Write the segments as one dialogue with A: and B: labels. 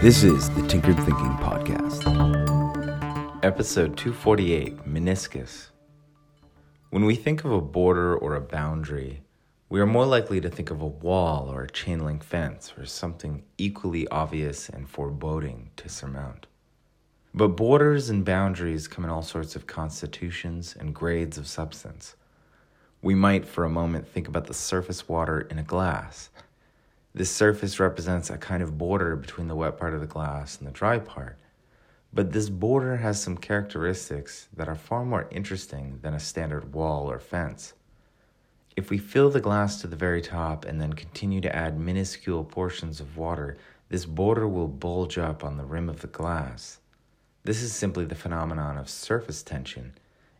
A: This is the Tinkered Thinking Podcast.
B: Episode 248 Meniscus. When we think of a border or a boundary, we are more likely to think of a wall or a chain link fence or something equally obvious and foreboding to surmount. But borders and boundaries come in all sorts of constitutions and grades of substance. We might, for a moment, think about the surface water in a glass this surface represents a kind of border between the wet part of the glass and the dry part. But this border has some characteristics that are far more interesting than a standard wall or fence. If we fill the glass to the very top and then continue to add minuscule portions of water, this border will bulge up on the rim of the glass. This is simply the phenomenon of surface tension,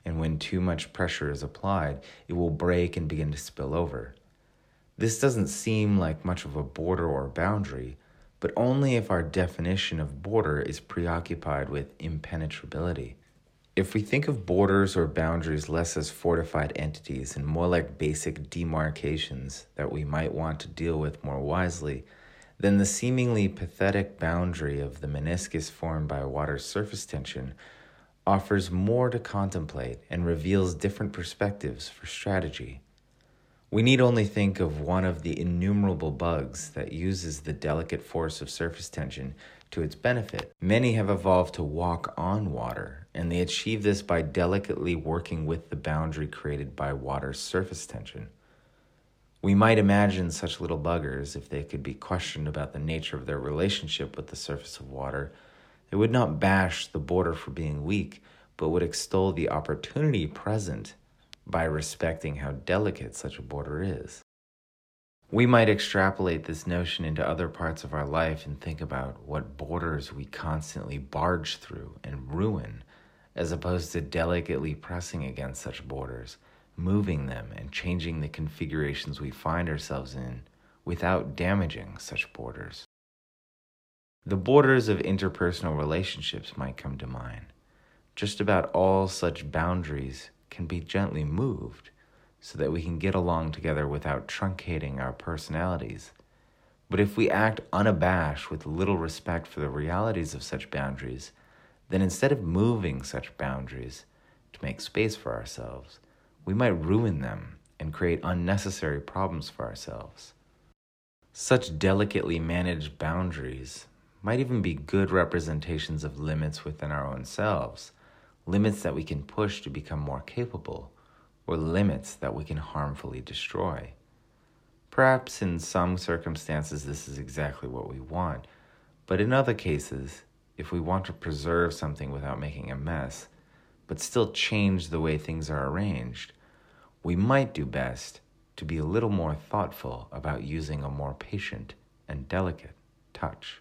B: and when too much pressure is applied, it will break and begin to spill over. This doesn't seem like much of a border or boundary, but only if our definition of border is preoccupied with impenetrability. If we think of borders or boundaries less as fortified entities and more like basic demarcations that we might want to deal with more wisely, then the seemingly pathetic boundary of the meniscus formed by water surface tension offers more to contemplate and reveals different perspectives for strategy. We need only think of one of the innumerable bugs that uses the delicate force of surface tension to its benefit. Many have evolved to walk on water, and they achieve this by delicately working with the boundary created by water's surface tension. We might imagine such little buggers, if they could be questioned about the nature of their relationship with the surface of water, they would not bash the border for being weak, but would extol the opportunity present by respecting how delicate such a border is. We might extrapolate this notion into other parts of our life and think about what borders we constantly barge through and ruin, as opposed to delicately pressing against such borders, moving them and changing the configurations we find ourselves in without damaging such borders. The borders of interpersonal relationships might come to mind. Just about all such boundaries can be gently moved so that we can get along together without truncating our personalities. But if we act unabashed with little respect for the realities of such boundaries, then instead of moving such boundaries to make space for ourselves, we might ruin them and create unnecessary problems for ourselves. Such delicately managed boundaries might even be good representations of limits within our own selves limits that we can push to become more capable, or limits that we can harmfully destroy. Perhaps in some circumstances this is exactly what we want, but in other cases, if we want to preserve something without making a mess, but still change the way things are arranged, we might do best to be a little more thoughtful about using a more patient and delicate touch.